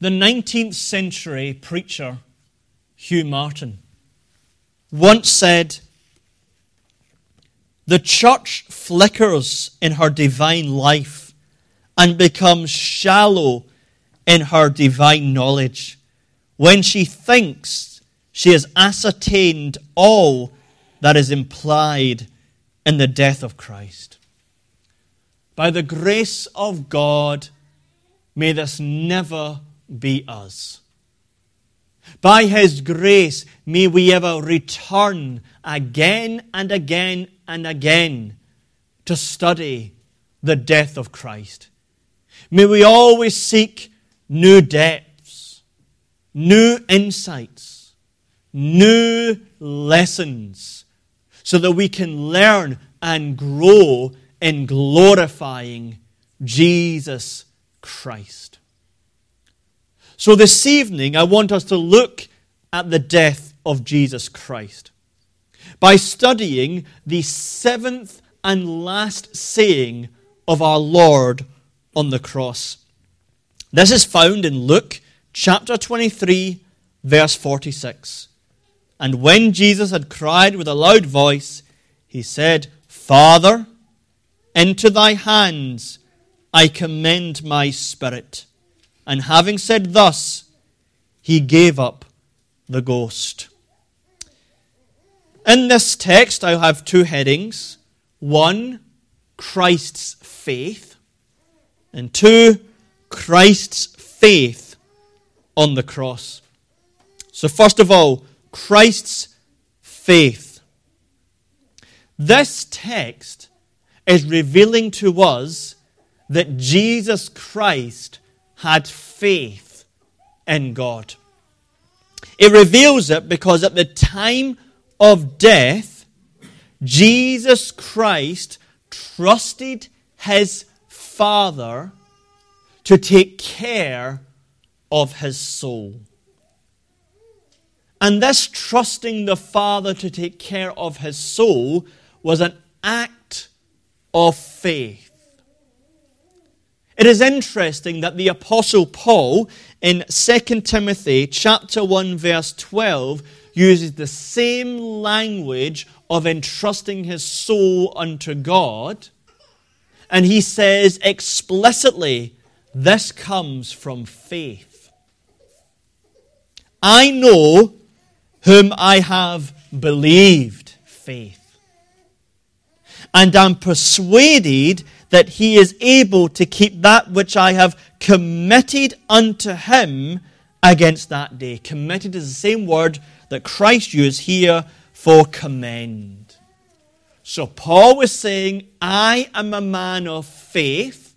The 19th century preacher Hugh Martin once said, The church flickers in her divine life and becomes shallow in her divine knowledge when she thinks she has ascertained all that is implied in the death of Christ. By the grace of God, may this never be us. By His grace, may we ever return again and again and again to study the death of Christ. May we always seek new depths, new insights, new lessons, so that we can learn and grow in glorifying Jesus Christ. So, this evening, I want us to look at the death of Jesus Christ by studying the seventh and last saying of our Lord on the cross. This is found in Luke chapter 23, verse 46. And when Jesus had cried with a loud voice, he said, Father, into thy hands I commend my spirit. And having said thus, he gave up the ghost. In this text, I have two headings one, Christ's faith, and two, Christ's faith on the cross. So, first of all, Christ's faith. This text is revealing to us that Jesus Christ had faith in God. It reveals it because at the time of death, Jesus Christ trusted his Father to take care of his soul. And this trusting the Father to take care of his soul was an act of faith. It is interesting that the apostle Paul in 2 Timothy chapter 1 verse 12 uses the same language of entrusting his soul unto God and he says explicitly this comes from faith. I know whom I have believed faith and am persuaded that he is able to keep that which I have committed unto him against that day. Committed is the same word that Christ used here for commend. So Paul was saying, I am a man of faith,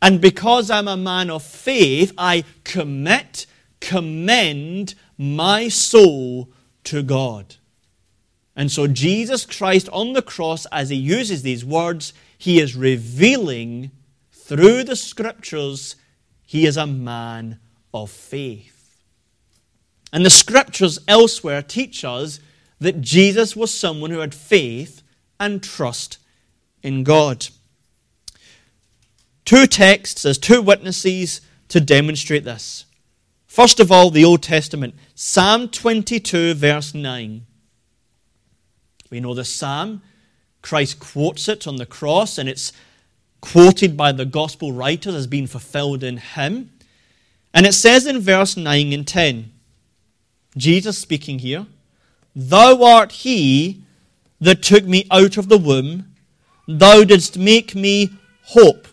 and because I'm a man of faith, I commit, commend my soul to God. And so Jesus Christ on the cross, as he uses these words, he is revealing through the scriptures he is a man of faith. And the scriptures elsewhere teach us that Jesus was someone who had faith and trust in God. Two texts as two witnesses to demonstrate this. First of all, the Old Testament, Psalm 22, verse 9. We know the psalm Christ quotes it on the cross, and it's quoted by the gospel writers as being fulfilled in him. And it says in verse 9 and 10, Jesus speaking here, Thou art he that took me out of the womb, thou didst make me hope.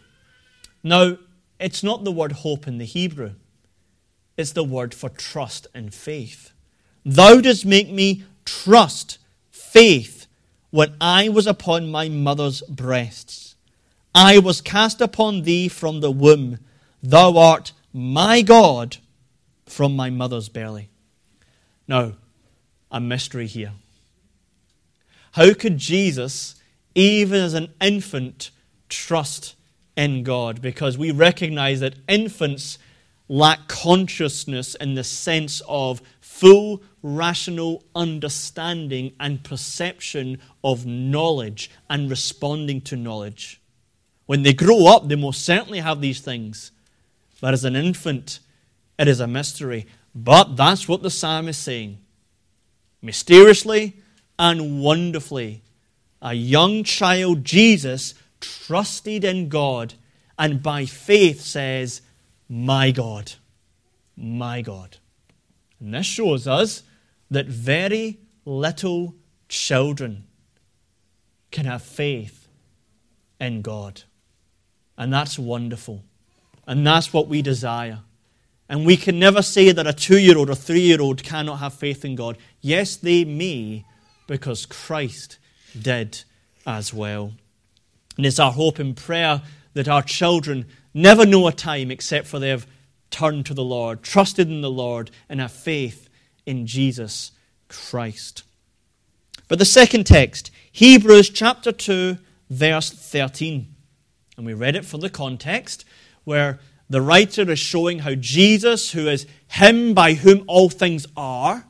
Now, it's not the word hope in the Hebrew, it's the word for trust and faith. Thou didst make me trust, faith, when I was upon my mother's breasts. I was cast upon thee from the womb. Thou art my God from my mother's belly. Now, a mystery here. How could Jesus, even as an infant, trust in God? Because we recognize that infants lack consciousness in the sense of full rational understanding and perception of knowledge and responding to knowledge. When they grow up, they most certainly have these things. but as an infant, it is a mystery. But that's what the psalm is saying. Mysteriously and wonderfully, a young child, Jesus, trusted in God and by faith says, My God, my God. And this shows us that very little children can have faith in God. And that's wonderful. And that's what we desire. And we can never say that a two year old or three year old cannot have faith in God. Yes, they may, because Christ did as well. And it's our hope and prayer that our children never know a time except for they have turned to the Lord, trusted in the Lord, and have faith in Jesus Christ. But the second text, Hebrews chapter 2, verse 13. And we read it for the context, where the writer is showing how Jesus, who is Him by whom all things are,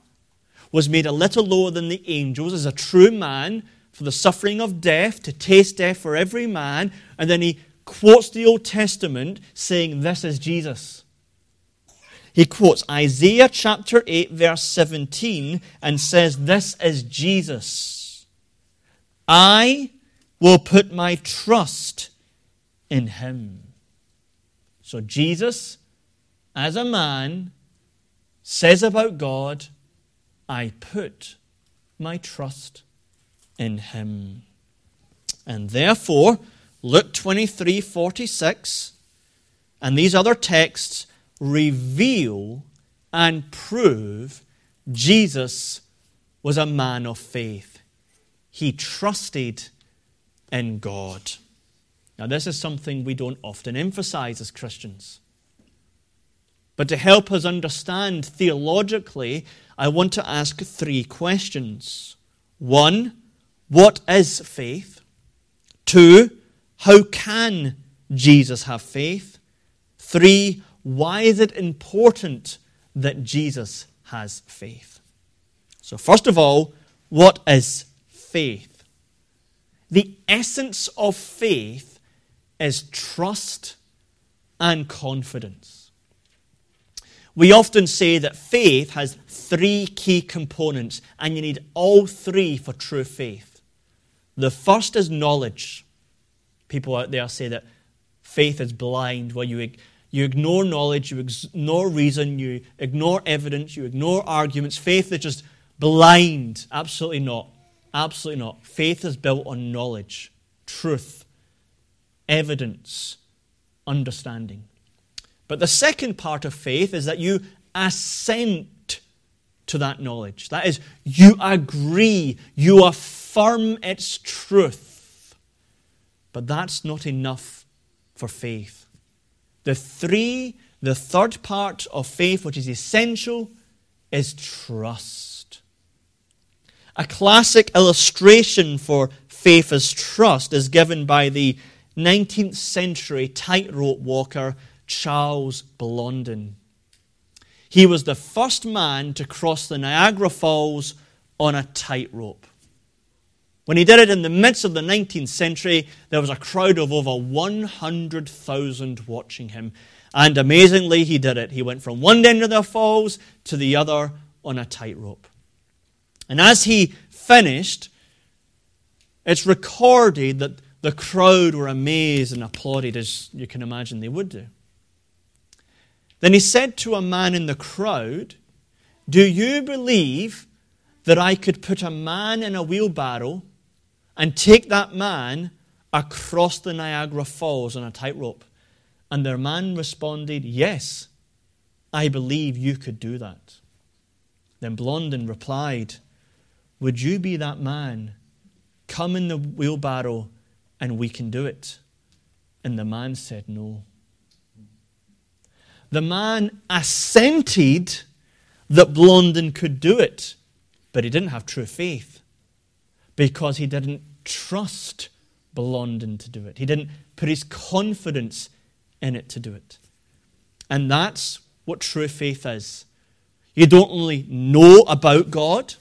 was made a little lower than the angels as a true man for the suffering of death, to taste death for every man. And then he quotes the Old Testament saying, This is Jesus. He quotes Isaiah chapter 8, verse 17, and says, This is Jesus. I will put my trust in him. So Jesus, as a man, says about God, I put my trust in him. And therefore, Luke 23 46 and these other texts reveal and prove Jesus was a man of faith. He trusted in God. Now, this is something we don't often emphasize as Christians. But to help us understand theologically, I want to ask three questions. One, what is faith? Two, how can Jesus have faith? Three, why is it important that Jesus has faith? So, first of all, what is faith? The essence of faith is trust and confidence. We often say that faith has three key components, and you need all three for true faith. The first is knowledge. People out there say that faith is blind, where you, you ignore knowledge, you ignore reason, you ignore evidence, you ignore arguments. Faith is just blind. Absolutely not. Absolutely not. Faith is built on knowledge, truth, evidence, understanding. But the second part of faith is that you assent to that knowledge. That is, you agree, you affirm its truth. But that's not enough for faith. The three, the third part of faith, which is essential, is trust. A classic illustration for faith as trust is given by the 19th century tightrope walker Charles Blondin. He was the first man to cross the Niagara Falls on a tightrope. When he did it in the midst of the 19th century, there was a crowd of over 100,000 watching him. And amazingly, he did it. He went from one end of the falls to the other on a tightrope. And as he finished, it's recorded that the crowd were amazed and applauded, as you can imagine they would do. Then he said to a man in the crowd, Do you believe that I could put a man in a wheelbarrow and take that man across the Niagara Falls on a tightrope? And their man responded, Yes, I believe you could do that. Then Blondin replied, Would you be that man? Come in the wheelbarrow and we can do it. And the man said, No. The man assented that Blondin could do it, but he didn't have true faith because he didn't trust Blondin to do it. He didn't put his confidence in it to do it. And that's what true faith is. You don't only know about God,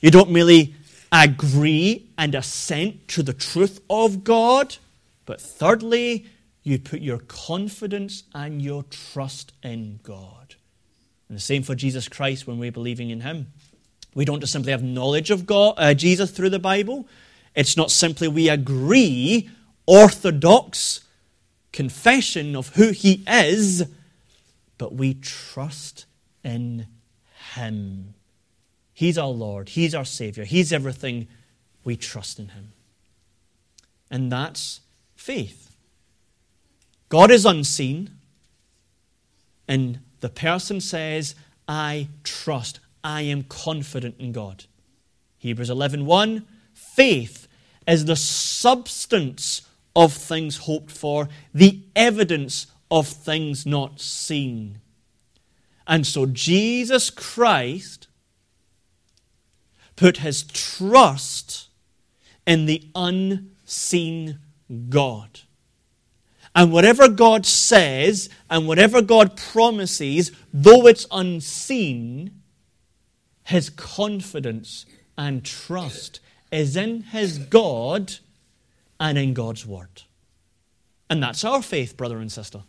you don't merely agree and assent to the truth of God, but thirdly, you put your confidence and your trust in God. And the same for Jesus Christ when we're believing in Him. We don't just simply have knowledge of God, uh, Jesus through the Bible. It's not simply we agree orthodox confession of who He is, but we trust in Him. He's our Lord, He's our Savior, He's everything. We trust in Him. And that's faith. God is unseen, and the person says, I trust, I am confident in God. Hebrews 11:1 1, Faith is the substance of things hoped for, the evidence of things not seen. And so Jesus Christ put his trust in the unseen God. And whatever God says and whatever God promises, though it's unseen, his confidence and trust is in his God and in God's Word. And that's our faith, brother and sister.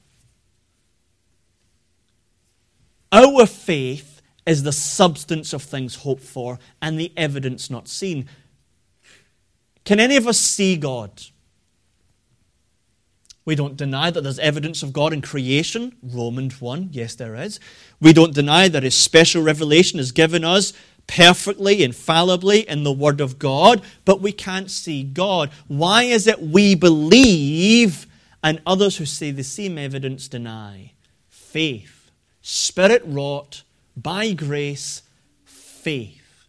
Our faith is the substance of things hoped for and the evidence not seen. Can any of us see God? We don't deny that there's evidence of God in creation, Romans 1, yes, there is. We don't deny that His special revelation is given us perfectly, infallibly in the Word of God, but we can't see God. Why is it we believe and others who see the same evidence deny? Faith, Spirit wrought, by grace, faith.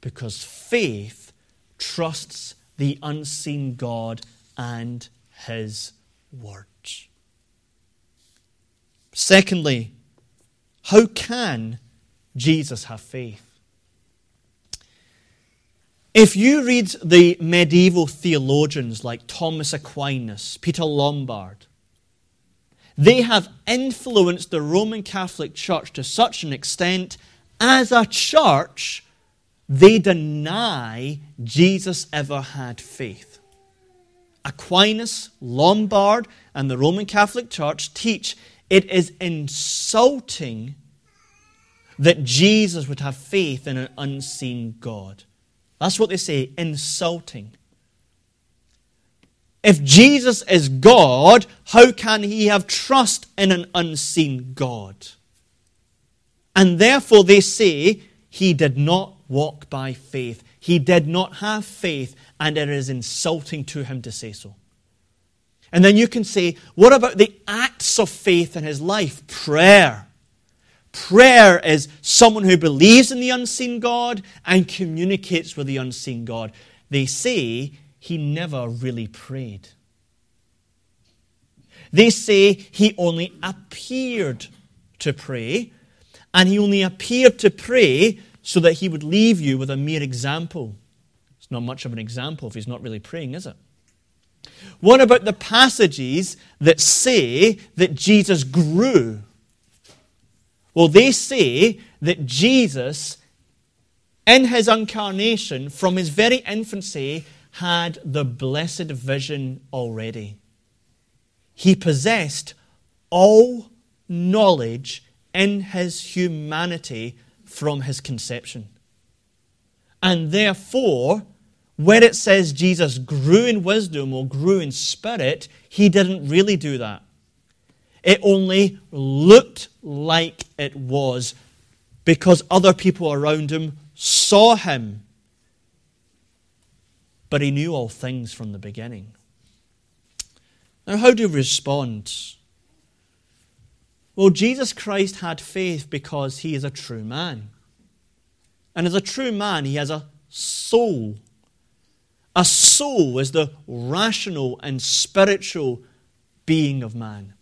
Because faith trusts the unseen God and His words. Secondly, how can Jesus have faith? If you read the medieval theologians like Thomas Aquinas, Peter Lombard, they have influenced the Roman Catholic Church to such an extent, as a church, they deny Jesus ever had faith. Aquinas, Lombard, and the Roman Catholic Church teach it is insulting that Jesus would have faith in an unseen God. That's what they say, insulting. If Jesus is God, how can he have trust in an unseen God? And therefore they say he did not walk by faith. He did not have faith, and it is insulting to him to say so. And then you can say, what about the acts of faith in his life? Prayer. Prayer is someone who believes in the unseen God and communicates with the unseen God. They say he never really prayed. They say he only appeared to pray, and he only appeared to pray so that he would leave you with a mere example. It's not much of an example if he's not really praying, is it? What about the passages that say that Jesus grew? Well, they say that Jesus, in his incarnation, from his very infancy, had the blessed vision already. He possessed all knowledge in his humanity from his conception. And therefore, where it says Jesus grew in wisdom or grew in spirit, he didn't really do that. It only looked like it was because other people around him saw him. But he knew all things from the beginning. Now, how do we respond? Well, Jesus Christ had faith because he is a true man. And as a true man, he has a soul. A soul is the rational and spiritual being of man.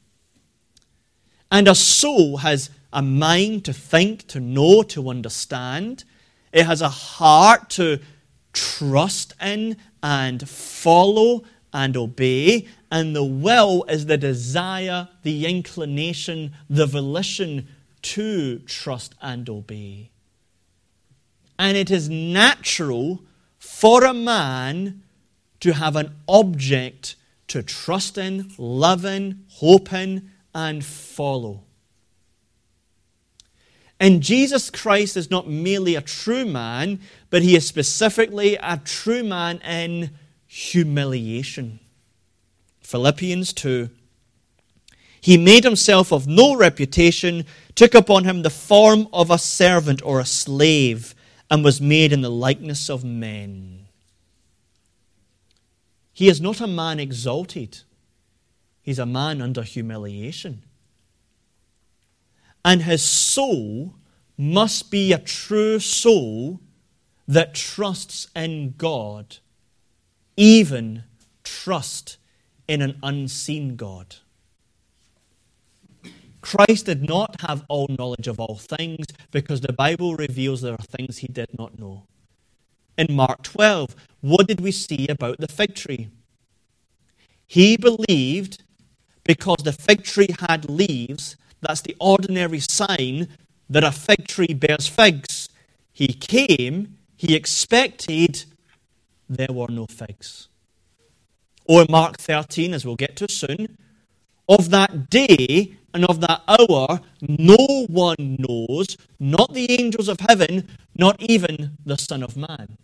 And a soul has a mind to think, to know, to understand. It has a heart to trust in and follow and obey. And the will is the desire, the inclination, the volition to trust and obey. And it is natural for a man to have an object to trust in, love in, hope in, and follow. And Jesus Christ is not merely a true man, but he is specifically a true man in humiliation. Philippians 2. He made himself of no reputation, took upon him the form of a servant or a slave, and was made in the likeness of men. He is not a man exalted, he's a man under humiliation and his soul must be a true soul that trusts in God, even trust in an unseen God. Christ did not have all knowledge of all things because the Bible reveals there are things he did not know. In Mark 12, what did we see about the fig tree? He believed because the fig tree had leaves that's the ordinary sign that a fig tree bears figs. He came, he expected, there were no figs. Or in Mark 13, as we'll get to soon, of that day and of that hour, no one knows, not the angels of heaven, not even the Son of Man.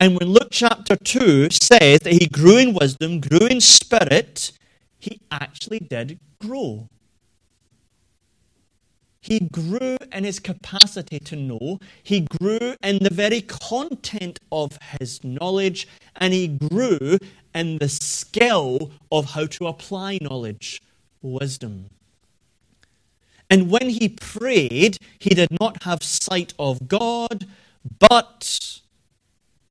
And when Luke chapter 2 says that he grew in wisdom, grew in spirit, he actually did grow. He grew in his capacity to know. He grew in the very content of his knowledge. And he grew in the skill of how to apply knowledge, wisdom. And when he prayed, he did not have sight of God, but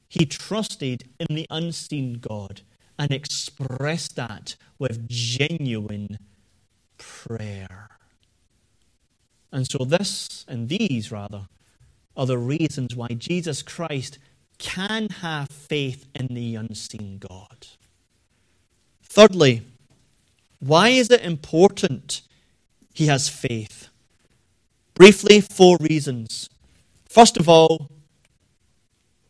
he trusted in the unseen God and expressed that with genuine prayer. And so, this and these, rather, are the reasons why Jesus Christ can have faith in the unseen God. Thirdly, why is it important he has faith? Briefly, four reasons. First of all,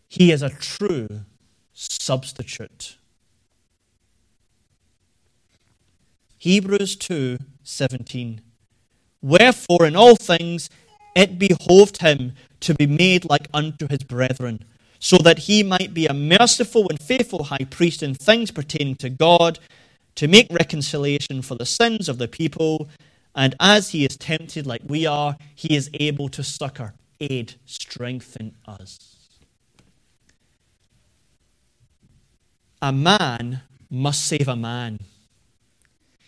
he is a true substitute. Hebrews 2 17. Wherefore, in all things, it behoved him to be made like unto his brethren, so that he might be a merciful and faithful high priest in things pertaining to God, to make reconciliation for the sins of the people. And as he is tempted like we are, he is able to succor, aid, strengthen us. A man must save a man.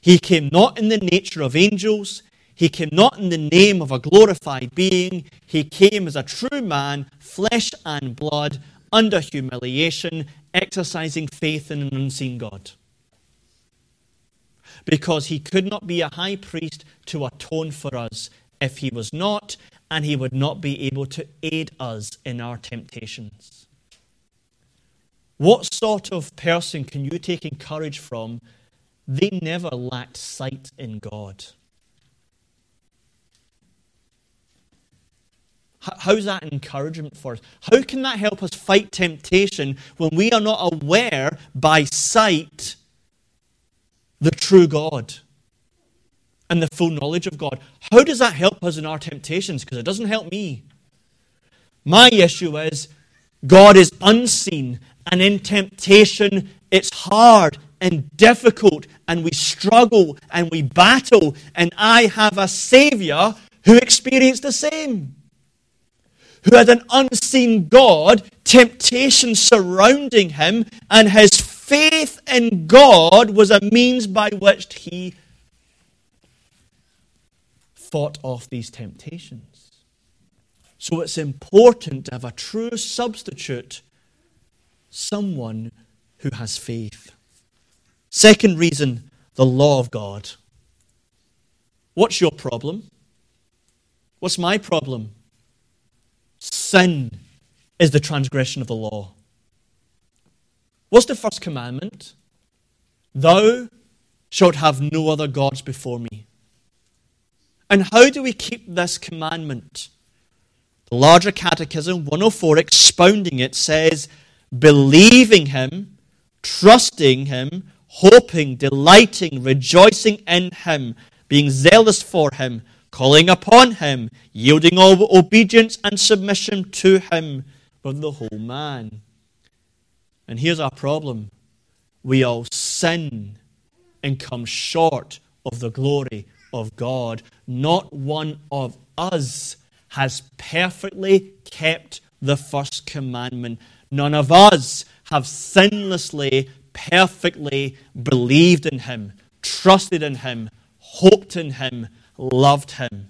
He came not in the nature of angels. He came not in the name of a glorified being. He came as a true man, flesh and blood, under humiliation, exercising faith in an unseen God. Because he could not be a high priest to atone for us if he was not, and he would not be able to aid us in our temptations. What sort of person can you take encouragement from they never lacked sight in God. How's that encouragement for us? How can that help us fight temptation when we are not aware by sight the true God and the full knowledge of God? How does that help us in our temptations? Because it doesn't help me. My issue is God is unseen, and in temptation, it's hard and difficult and we struggle and we battle. And I have a Savior who experienced the same. Who had an unseen God, temptation surrounding him, and his faith in God was a means by which he fought off these temptations. So it's important to have a true substitute, someone who has faith. Second reason, the law of God. What's your problem? What's my problem? Sin is the transgression of the law. What's the first commandment? Thou shalt have no other gods before me. And how do we keep this commandment? The larger catechism, 104, expounding it, says, believing him trusting Him, hoping, delighting, rejoicing in Him, being zealous for Him, calling upon Him, yielding all obedience and submission to Him with the whole man. And here's our problem we all sin and come short of the glory of God. Not one of us has perfectly kept the first commandment. None of us have sinlessly, perfectly believed in Him, trusted in Him, hoped in Him, loved Him.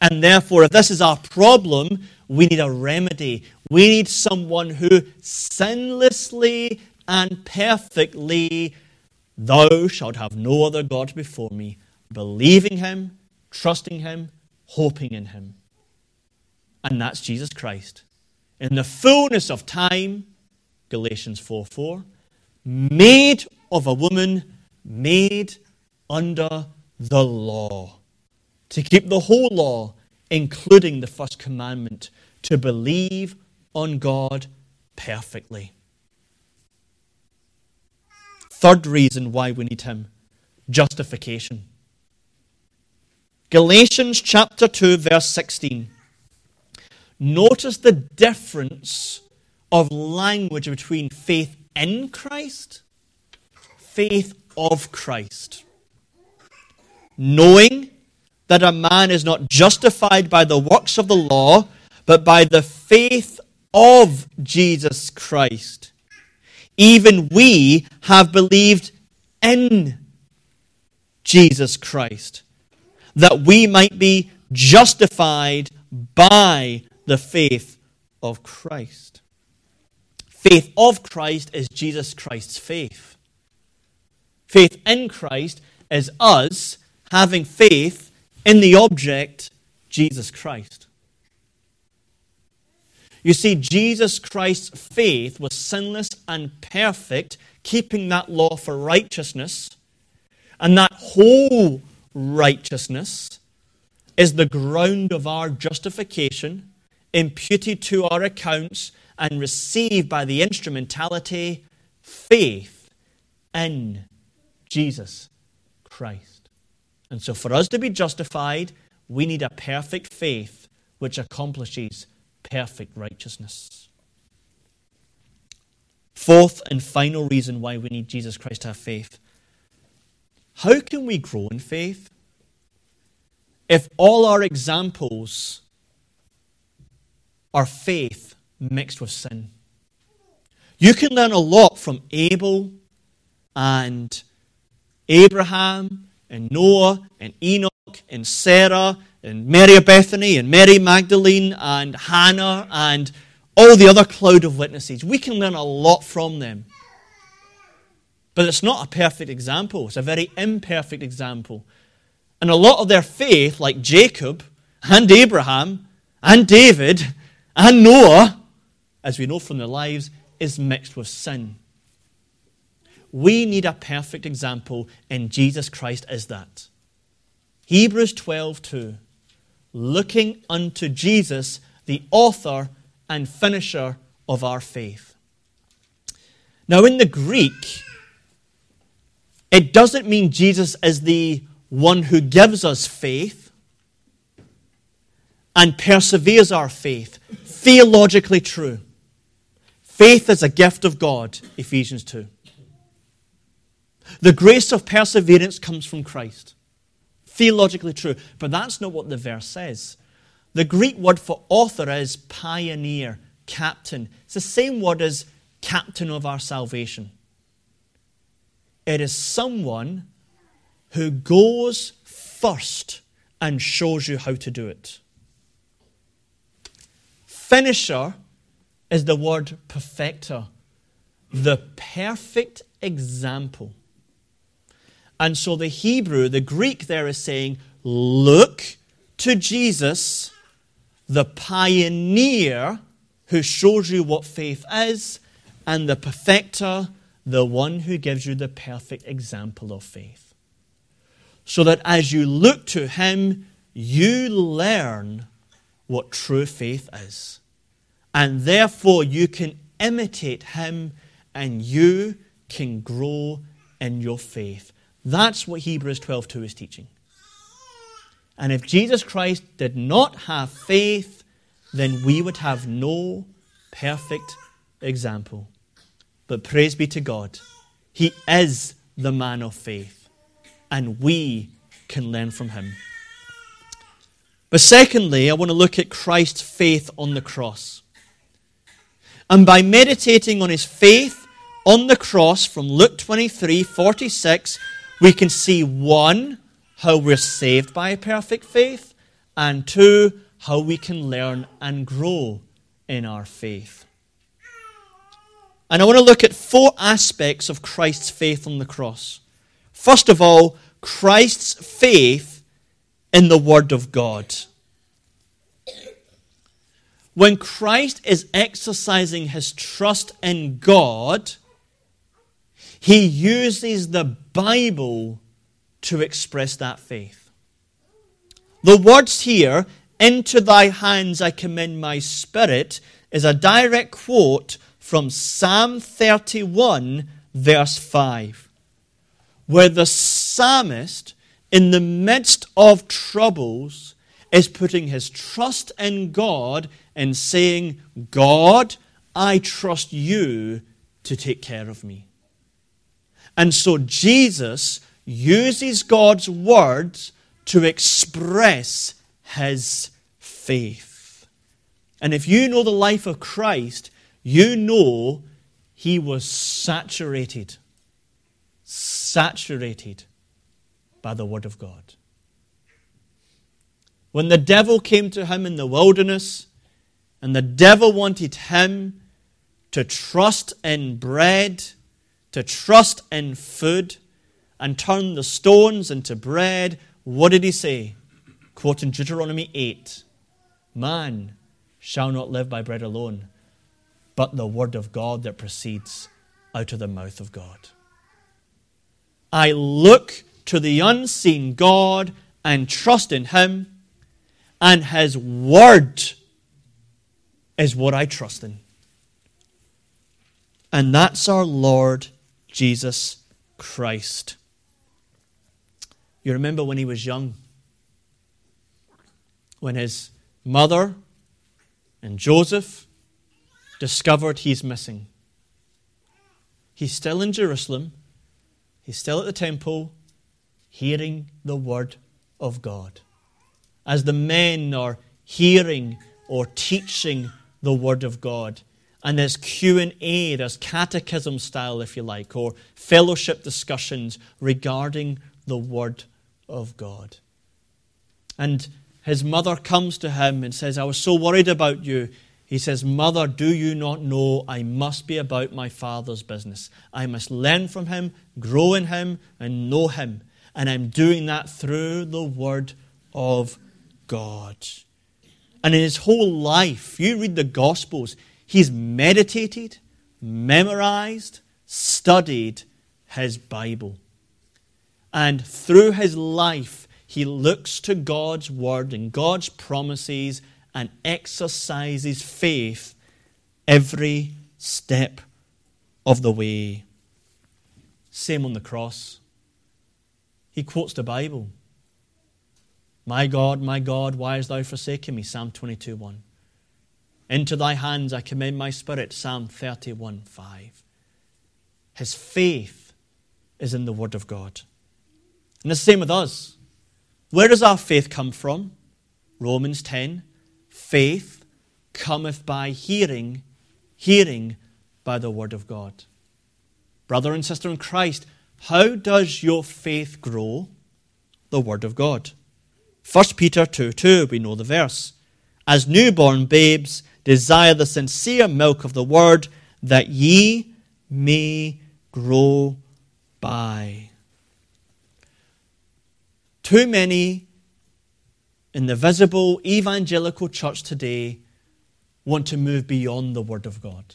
And therefore, if this is our problem, we need a remedy. We need someone who sinlessly and perfectly, thou shalt have no other God before me, believing Him, trusting Him, hoping in Him. And that's Jesus Christ. In the fullness of time, Galatians 4 4, made of a woman, made under the law, to keep the whole law, including the first commandment, to believe on God perfectly. Third reason why we need Him justification. Galatians chapter 2, verse 16. Notice the difference of language between faith in Christ, faith of Christ. Knowing that a man is not justified by the works of the law, but by the faith of Jesus Christ. Even we have believed in Jesus Christ that we might be justified by the faith of Christ. Faith of Christ is Jesus Christ's faith. Faith in Christ is us having faith in the object, Jesus Christ. You see, Jesus Christ's faith was sinless and perfect, keeping that law for righteousness, and that whole righteousness is the ground of our justification, imputed to our accounts and received by the instrumentality, faith in Jesus Christ. And so, for us to be justified, we need a perfect faith which accomplishes perfect righteousness. Fourth and final reason why we need Jesus Christ to have faith how can we grow in faith if all our examples are faith mixed with sin? You can learn a lot from Abel and Abraham and Noah and Enoch and Sarah and Mary of Bethany and Mary Magdalene and Hannah and all the other cloud of witnesses. We can learn a lot from them. But it's not a perfect example, it's a very imperfect example. And a lot of their faith, like Jacob and Abraham and David and Noah, as we know from their lives, is mixed with sin. We need a perfect example, and Jesus Christ is that. Hebrews 12 2. Looking unto Jesus, the author and finisher of our faith. Now, in the Greek, it doesn't mean Jesus is the one who gives us faith and perseveres our faith. Theologically true. Faith is a gift of God, Ephesians 2. The grace of perseverance comes from Christ. Theologically true. But that's not what the verse says. The Greek word for author is pioneer, captain. It's the same word as captain of our salvation. It is someone who goes first and shows you how to do it. Finisher is the word perfecter, the perfect example. And so the Hebrew, the Greek there is saying, look to Jesus, the pioneer who shows you what faith is, and the perfecter, the one who gives you the perfect example of faith. So that as you look to him, you learn what true faith is. And therefore, you can imitate him and you can grow in your faith. That's what Hebrews 12:2 is teaching. And if Jesus Christ did not have faith, then we would have no perfect example. But praise be to God, He is the man of faith, and we can learn from Him. But secondly, I want to look at Christ's faith on the cross. And by meditating on his faith on the cross from Luke 23 46, we can see one, how we're saved by perfect faith, and two, how we can learn and grow in our faith. And I want to look at four aspects of Christ's faith on the cross. First of all, Christ's faith in the Word of God. When Christ is exercising his trust in God, he uses the Bible to express that faith. The words here, into thy hands I commend my spirit, is a direct quote from Psalm 31, verse 5, where the psalmist, in the midst of troubles, is putting his trust in God and saying, God, I trust you to take care of me. And so Jesus uses God's words to express his faith. And if you know the life of Christ, you know he was saturated, saturated by the Word of God. When the devil came to him in the wilderness, and the devil wanted him to trust in bread, to trust in food, and turn the stones into bread. What did he say? Quoting Deuteronomy 8 Man shall not live by bread alone, but the word of God that proceeds out of the mouth of God. I look to the unseen God and trust in Him, and His word is what I trust in. And that's our Lord Jesus Christ. You remember when he was young, when his mother and Joseph discovered he's missing. He's still in Jerusalem, he's still at the temple, hearing the word of God. As the men are hearing or teaching the Word of God. And there's Q&A, there's catechism style, if you like, or fellowship discussions regarding the Word of God. And his mother comes to him and says, I was so worried about you. He says, Mother, do you not know I must be about my Father's business? I must learn from him, grow in him, and know him. And I'm doing that through the Word of God. And in his whole life, you read the Gospels, he's meditated, memorized, studied his Bible. And through his life, he looks to God's word and God's promises and exercises faith every step of the way. Same on the cross. He quotes the Bible. My God, my God, why hast thou forsaken me? Psalm 22 1. Into thy hands I commend my spirit. Psalm 31 5. His faith is in the Word of God. And the same with us. Where does our faith come from? Romans 10. Faith cometh by hearing, hearing by the Word of God. Brother and sister in Christ, how does your faith grow? The Word of God. 1 Peter 2 2, we know the verse. As newborn babes, desire the sincere milk of the word, that ye may grow by. Too many in the visible evangelical church today want to move beyond the Word of God.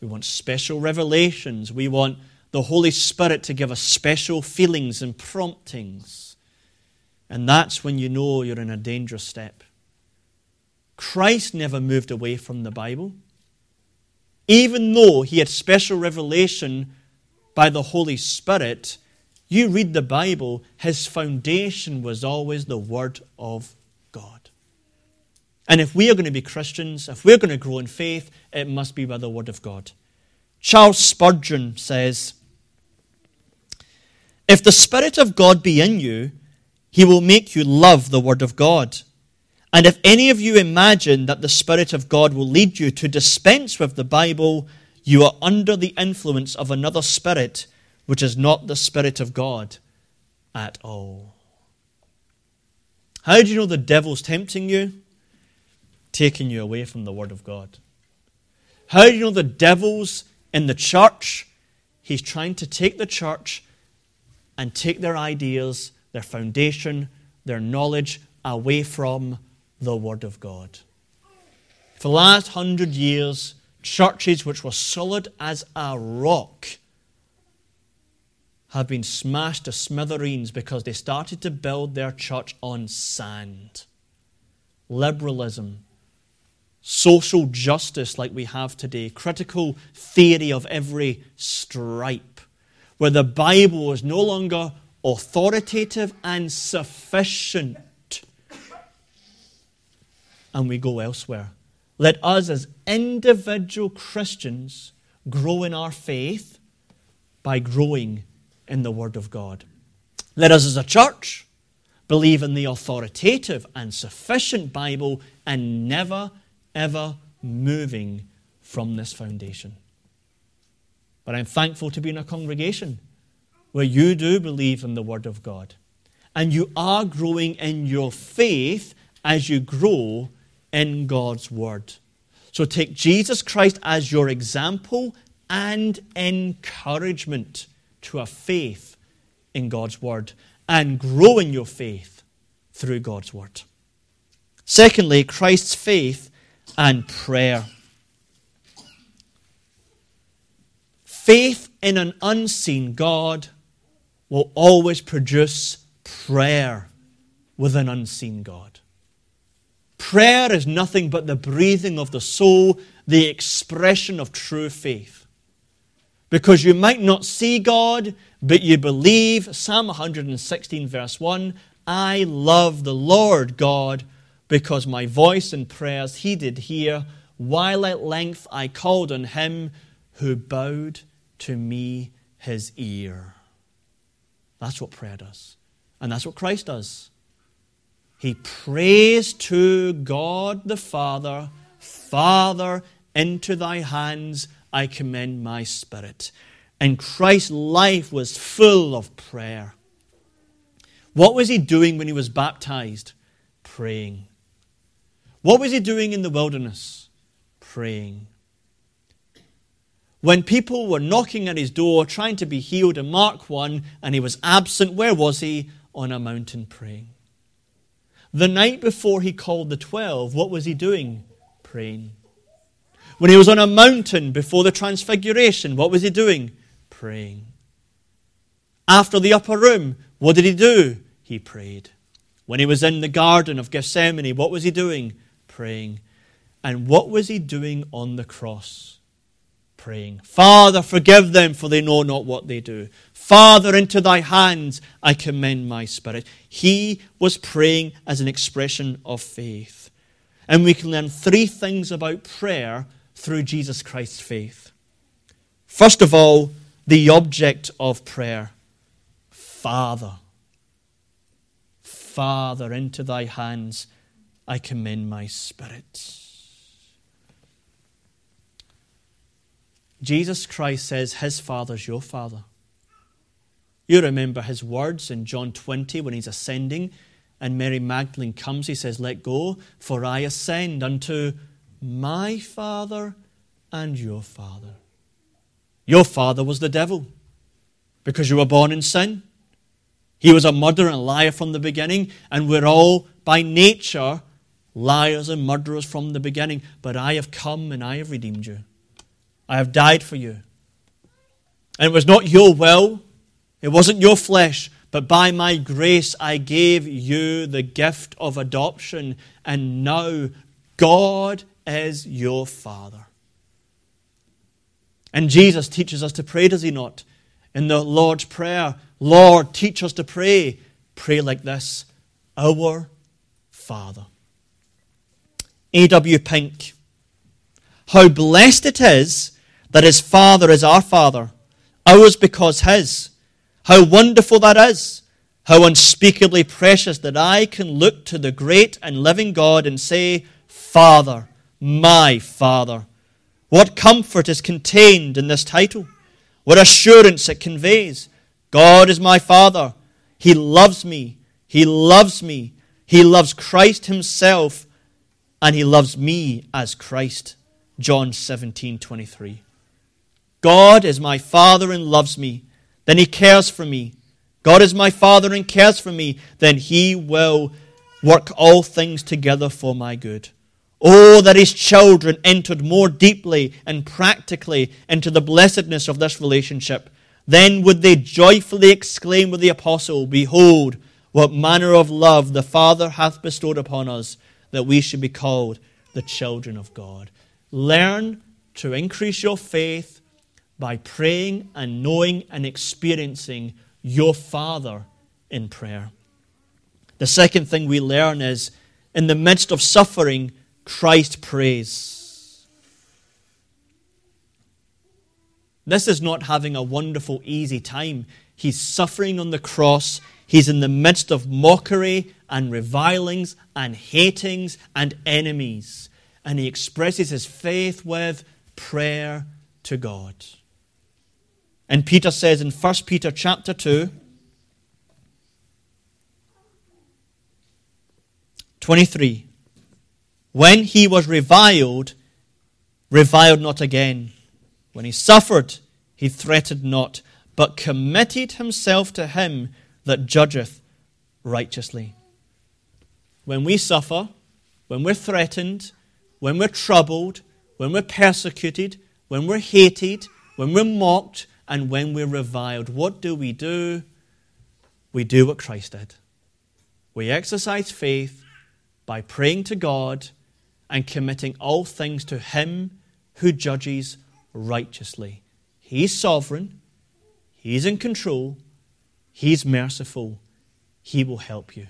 We want special revelations. We want the Holy Spirit to give us special feelings and promptings. And that's when you know you're in a dangerous step. Christ never moved away from the Bible. even though he had special revelation by the Holy Spirit, you read the Bible, his foundation was always the Word of God. And if we are going to be Christians, if we're going to grow in faith, it must be by the Word of God. Charles Spurgeon says, If the Spirit of God be in you, he will make you love the Word of God. And if any of you imagine that the Spirit of God will lead you to dispense with the Bible, you are under the influence of another spirit, which is not the Spirit of God at all. How do you know the devil's tempting you? Taking you away from the Word of God. How do you know the devil's in the church? He's trying to take the church and take their ideas, their foundation, their knowledge away from the Word of God. For the last hundred years, churches which were solid as a rock have been smashed to smithereens because they started to build their church on sand. Liberalism, social justice like we have today, critical theory of every stripe, where the Bible is no longer authoritative and sufficient and we go elsewhere. Let us, as individual Christians, grow in our faith by growing in the Word of God. Let us, as a church, believe in the authoritative and sufficient Bible and never, ever moving from this foundation. But I'm thankful to be in a congregation where you do believe in the Word of God and you are growing in your faith as you grow in God's Word. So take Jesus Christ as your example and encouragement to a faith in God's Word and grow in your faith through God's Word. Secondly, Christ's faith and prayer. Faith in an unseen God will always produce prayer with an unseen God. Prayer is nothing but the breathing of the soul, the expression of true faith. Because you might not see God, but you believe. Psalm 116, verse 1 I love the Lord God because my voice in prayers he did hear, while at length I called on him who bowed to me his ear. That's what prayer does. And that's what Christ does. He prays to God the Father, Father, into thy hands I commend my spirit. And Christ's life was full of prayer. What was he doing when he was baptized? Praying. What was he doing in the wilderness? Praying. When people were knocking at his door trying to be healed in Mark 1 and he was absent, where was he? On a mountain praying. The night before he called the twelve, what was he doing? Praying. When he was on a mountain before the transfiguration, what was he doing? Praying. After the upper room, what did he do? He prayed. When he was in the garden of Gethsemane, what was he doing? Praying. And what was he doing on the cross? Praying. Father, forgive them, for they know not what they do. Father, into thy hands I commend my spirit. He was praying as an expression of faith. And we can learn three things about prayer through Jesus Christ's faith. First of all, the object of prayer Father. Father, into thy hands I commend my spirit. Jesus Christ says his Father's your Father. You remember his words in John 20 when he's ascending, and Mary Magdalene comes. He says, Let go, for I ascend unto my Father and your Father. Your father was the devil because you were born in sin. He was a murderer and a liar from the beginning, and we're all by nature liars and murderers from the beginning. But I have come and I have redeemed you. I have died for you. And it was not your will, it wasn't your flesh, but by my grace I gave you the gift of adoption, and now God is your Father. And Jesus teaches us to pray, does he not? In the Lord's Prayer, Lord, teach us to pray. Pray like this Our Father. A.W. Pink. How blessed it is that his Father is our Father, ours because his. How wonderful that is. How unspeakably precious that I can look to the great and living God and say, Father, my Father. What comfort is contained in this title? What assurance it conveys. God is my Father. He loves me. He loves me. He loves Christ Himself, and He loves me as Christ. John 17 23. God is my Father and loves me. Then He cares for me. God is my Father and cares for me. Then He will work all things together for my good. Oh, that his children entered more deeply and practically into the blessedness of this relationship. Then would they joyfully exclaim with the apostle, Behold, what manner of love the Father hath bestowed upon us, that we should be called the children of God. Learn to increase your faith by praying and knowing and experiencing your Father in prayer. The second thing we learn is in the midst of suffering, Christ prays. This is not having a wonderful, easy time. He's suffering on the cross. He's in the midst of mockery and revilings and hatings and enemies. And he expresses his faith with prayer to God. And Peter says in 1 Peter chapter 2, 23, when he was reviled, reviled not again. When he suffered, he threatened not, but committed himself to him that judgeth righteously. When we suffer, when we're threatened, when we're troubled, when we're persecuted, when we're hated, when we're mocked, and when we're reviled, what do we do? We do what Christ did. We exercise faith by praying to God and committing all things to Him who judges righteously. He's sovereign, He's in control, He's merciful, He will help you.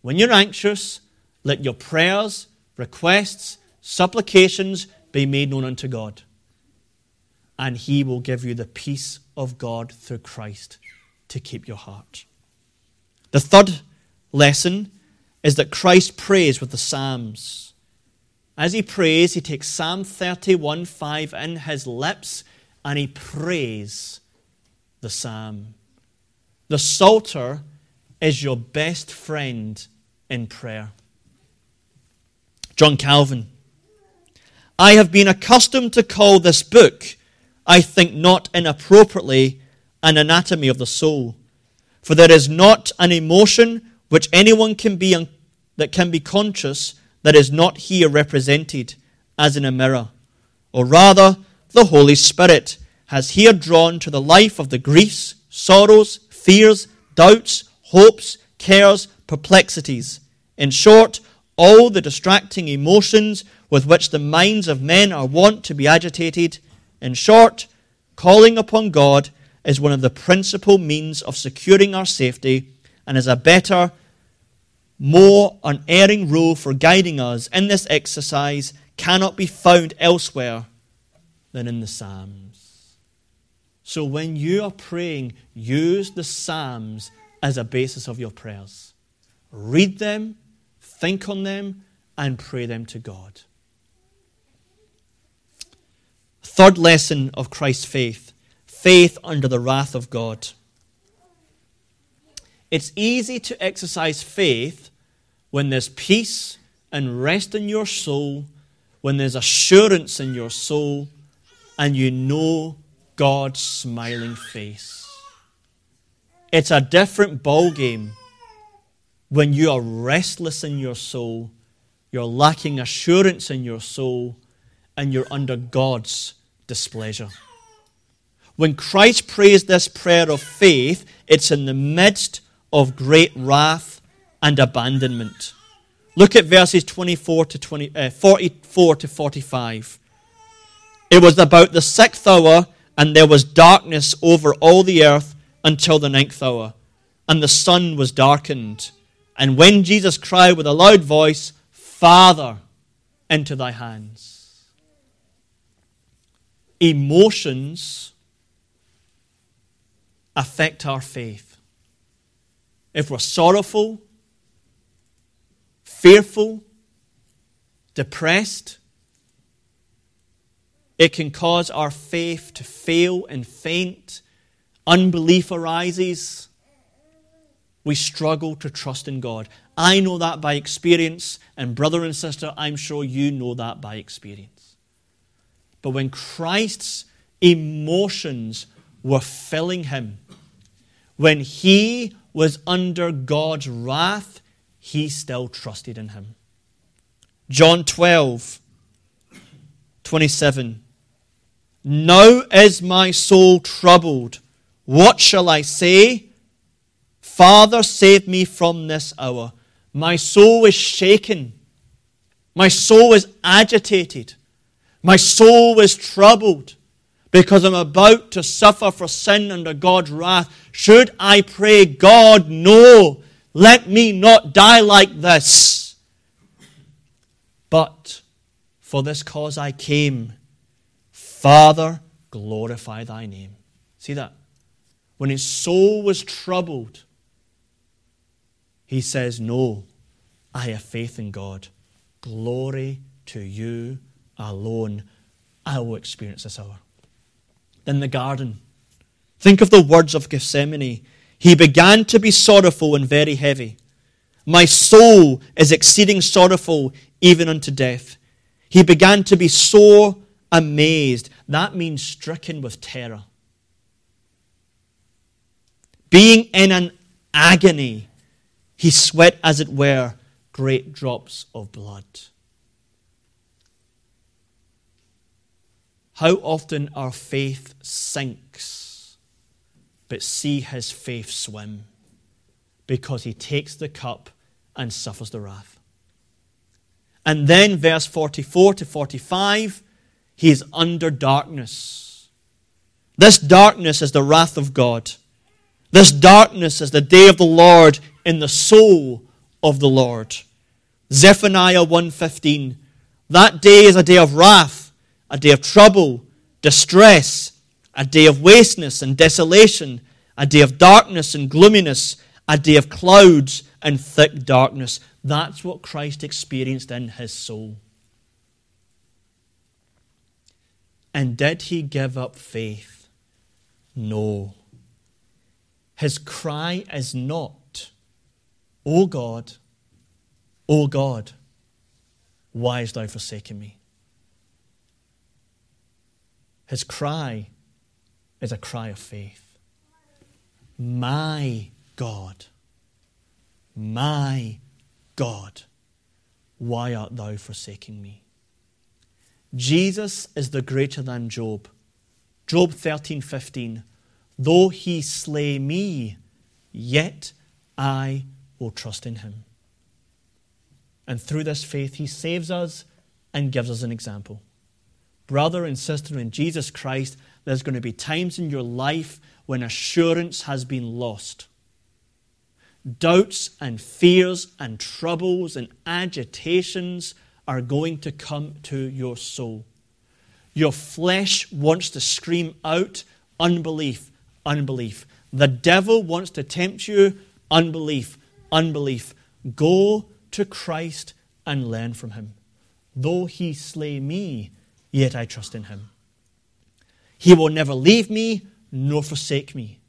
When you're anxious, let your prayers, requests, supplications be made known unto God, and He will give you the peace of God through Christ to keep your heart. The third lesson is that Christ prays with the Psalms. As he prays, he takes Psalm 31 5 in his lips and he prays the psalm. The Psalter is your best friend in prayer. John Calvin. I have been accustomed to call this book, I think not inappropriately, an anatomy of the soul. For there is not an emotion which anyone can be un- that can be conscious that is not here represented as in a mirror, or rather, the Holy Spirit has here drawn to the life of the griefs, sorrows, fears, doubts, hopes, cares, perplexities. In short, all the distracting emotions with which the minds of men are wont to be agitated. In short, calling upon God is one of the principal means of securing our safety and is a better more unerring rule for guiding us in this exercise cannot be found elsewhere than in the Psalms. So when you are praying, use the Psalms as a basis of your prayers. Read them, think on them, and pray them to God. Third lesson of Christ's faith faith under the wrath of God. It's easy to exercise faith when there's peace and rest in your soul, when there's assurance in your soul, and you know God's smiling face. It's a different ballgame when you are restless in your soul, you're lacking assurance in your soul, and you're under God's displeasure. When Christ prays this prayer of faith, it's in the midst of great wrath and abandonment. Look at verses 24 to 20, uh, 44 to 45. It was about the sixth hour, and there was darkness over all the earth until the ninth hour, and the sun was darkened. And when Jesus cried with a loud voice, Father, into thy hands. Emotions affect our faith. If we're sorrowful, fearful, depressed, it can cause our faith to fail and faint. Unbelief arises. We struggle to trust in God. I know that by experience, and brother and sister, I'm sure you know that by experience. But when Christ's emotions were filling him, when he was under God's wrath, he still trusted in him. John 12, 27. Now is my soul troubled. What shall I say? Father, save me from this hour. My soul is shaken. My soul is agitated. My soul is troubled because I'm about to suffer for sin under God's wrath. Should I pray, God, no, let me not die like this? But for this cause I came. Father, glorify thy name. See that? When his soul was troubled, he says, No, I have faith in God. Glory to you alone. I will experience this hour. Then the garden. Think of the words of Gethsemane. He began to be sorrowful and very heavy. My soul is exceeding sorrowful, even unto death. He began to be sore amazed. That means stricken with terror. Being in an agony he sweat, as it were, great drops of blood. How often our faith sinks, but see his faith swim because he takes the cup and suffers the wrath. And then, verse 44 to 45, he is under darkness. This darkness is the wrath of God. This darkness is the day of the Lord in the soul of the Lord. Zephaniah 1:15 That day is a day of wrath, a day of trouble, distress, a day of wasteness and desolation, a day of darkness and gloominess, a day of clouds and thick darkness. That's what Christ experienced in his soul. And did he give up faith? No. His cry is not, O God, O God, why hast thou forsaken me? His cry is a cry of faith. My God, my God, why art thou forsaking me? Jesus is the greater than Job. Job 13 15. Though he slay me, yet I will trust in him. And through this faith, he saves us and gives us an example. Brother and sister in Jesus Christ, there's going to be times in your life when assurance has been lost. Doubts and fears and troubles and agitations are going to come to your soul. Your flesh wants to scream out unbelief, unbelief. The devil wants to tempt you unbelief, unbelief. Go to Christ and learn from him. Though he slay me, yet I trust in him. He will never leave me nor forsake me.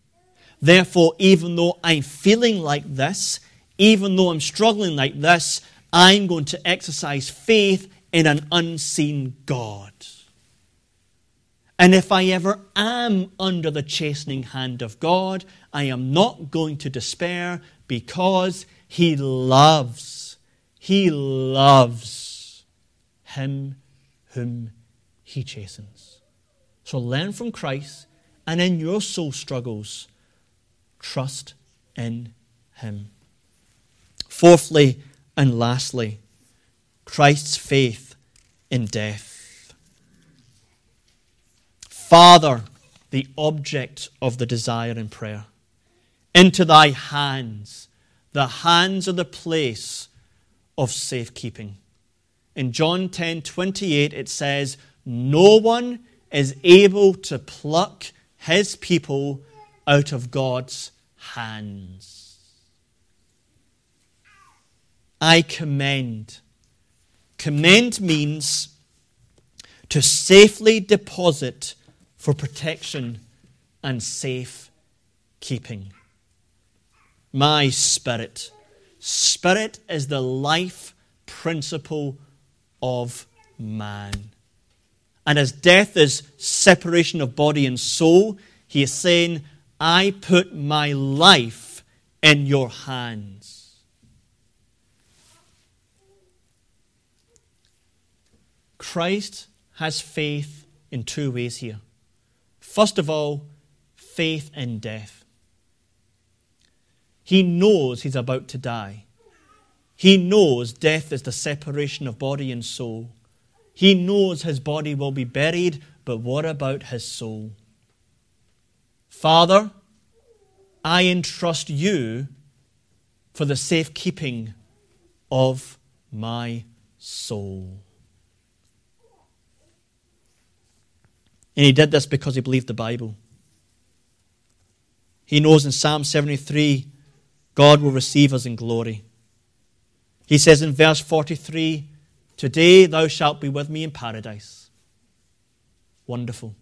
Therefore, even though I'm feeling like this, even though I'm struggling like this, I'm going to exercise faith in an unseen God. And if I ever am under the chastening hand of God, I am not going to despair because He loves, He loves him whom He chastens. So learn from Christ, and in your soul struggles, trust in Him. Fourthly and lastly, Christ's faith in death. Father, the object of the desire in prayer. Into thy hands. The hands are the place of safekeeping. In John 10 28, it says, No one is able to pluck his people out of God's hands. I commend. Commend means to safely deposit for protection and safe keeping. My spirit. Spirit is the life principle of man. And as death is separation of body and soul, he is saying, I put my life in your hands. Christ has faith in two ways here. First of all, faith in death. He knows he's about to die. He knows death is the separation of body and soul. He knows his body will be buried, but what about his soul? Father, I entrust you for the safekeeping of my soul. And he did this because he believed the Bible. He knows in Psalm 73 God will receive us in glory. He says in verse 43 Today thou shalt be with me in paradise. Wonderful.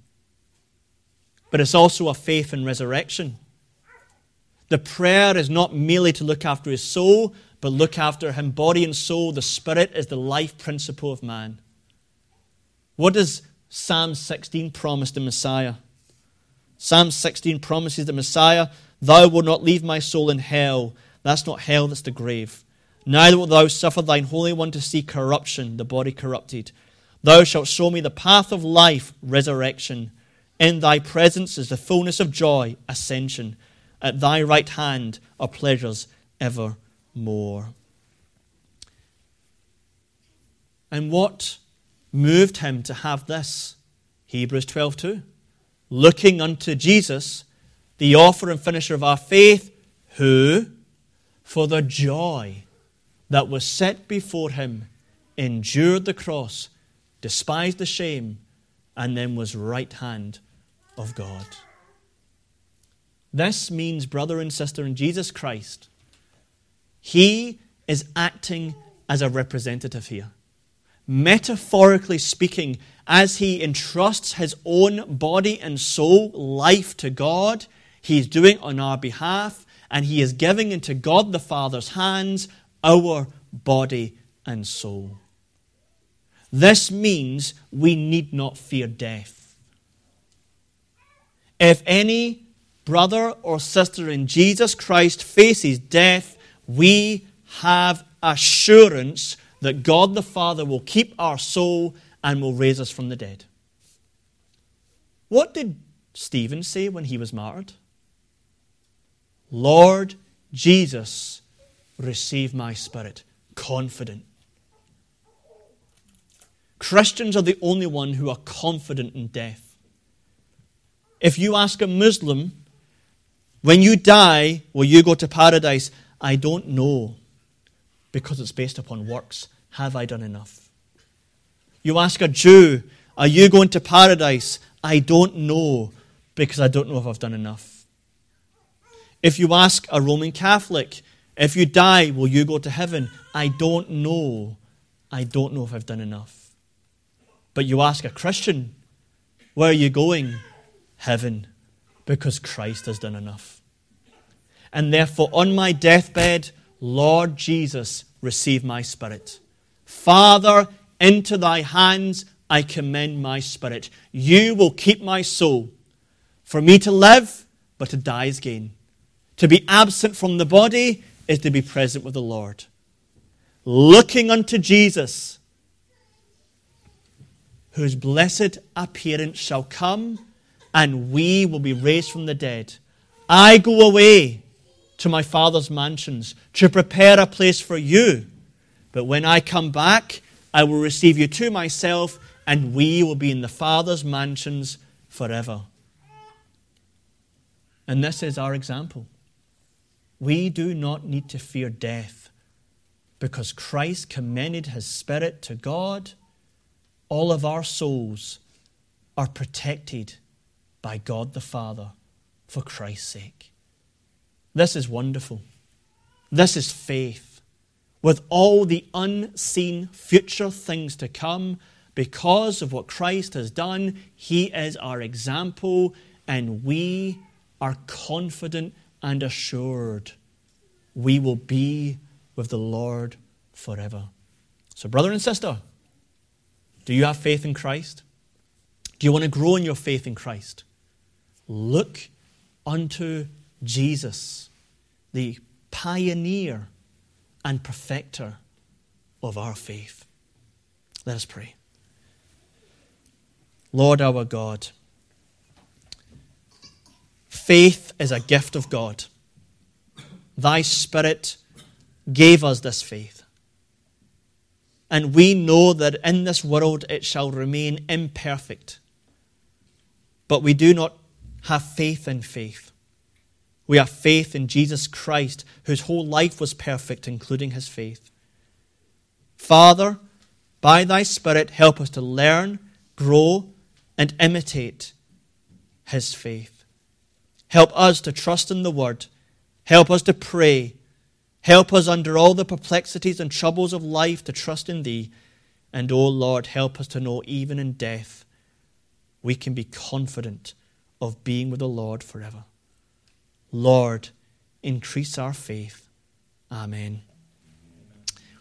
But it's also a faith in resurrection. The prayer is not merely to look after his soul, but look after him body and soul. The spirit is the life principle of man. What does Psalm 16 promise the Messiah? Psalm 16 promises the Messiah, Thou wilt not leave my soul in hell. That's not hell, that's the grave. Neither wilt thou suffer thine Holy One to see corruption, the body corrupted. Thou shalt show me the path of life, resurrection. In thy presence is the fullness of joy, ascension. At thy right hand are pleasures evermore. And what moved him to have this? Hebrews 12 2. Looking unto Jesus, the author and finisher of our faith, who, for the joy that was set before him, endured the cross, despised the shame, and then was right hand of God. This means, brother and sister in Jesus Christ, he is acting as a representative here. Metaphorically speaking, as he entrusts his own body and soul, life to God, he is doing on our behalf, and he is giving into God the Father's hands our body and soul. This means we need not fear death. If any brother or sister in Jesus Christ faces death, we have assurance that God the Father will keep our soul and will raise us from the dead. What did Stephen say when he was martyred? Lord Jesus, receive my spirit. Confident. Christians are the only one who are confident in death. If you ask a Muslim, when you die, will you go to paradise? I don't know, because it's based upon works. Have I done enough? You ask a Jew, Are you going to paradise? I don't know, because I don't know if I've done enough. If you ask a Roman Catholic, if you die, will you go to heaven? I don't know. I don't know if I've done enough. But you ask a Christian, where are you going? Heaven, because Christ has done enough. And therefore, on my deathbed, Lord Jesus, receive my spirit. Father, into thy hands I commend my spirit. You will keep my soul. For me to live, but to die is gain. To be absent from the body is to be present with the Lord. Looking unto Jesus, whose blessed appearance shall come, and we will be raised from the dead. I go away to my Father's mansions to prepare a place for you. But when I come back, I will receive you to myself, and we will be in the Father's mansions forever. And this is our example. We do not need to fear death because Christ commended his Spirit to God. All of our souls are protected by God the Father for Christ's sake. This is wonderful. This is faith. With all the unseen future things to come, because of what Christ has done, He is our example, and we are confident and assured we will be with the Lord forever. So, brother and sister, do you have faith in Christ? Do you want to grow in your faith in Christ? Look unto Jesus, the pioneer and perfecter of our faith. Let us pray. Lord our God, faith is a gift of God. Thy Spirit gave us this faith. And we know that in this world it shall remain imperfect. But we do not have faith in faith. We have faith in Jesus Christ, whose whole life was perfect, including his faith. Father, by thy Spirit, help us to learn, grow, and imitate his faith. Help us to trust in the word. Help us to pray. Help us under all the perplexities and troubles of life to trust in thee. And, O oh Lord, help us to know even in death we can be confident of being with the Lord forever. Lord, increase our faith. Amen.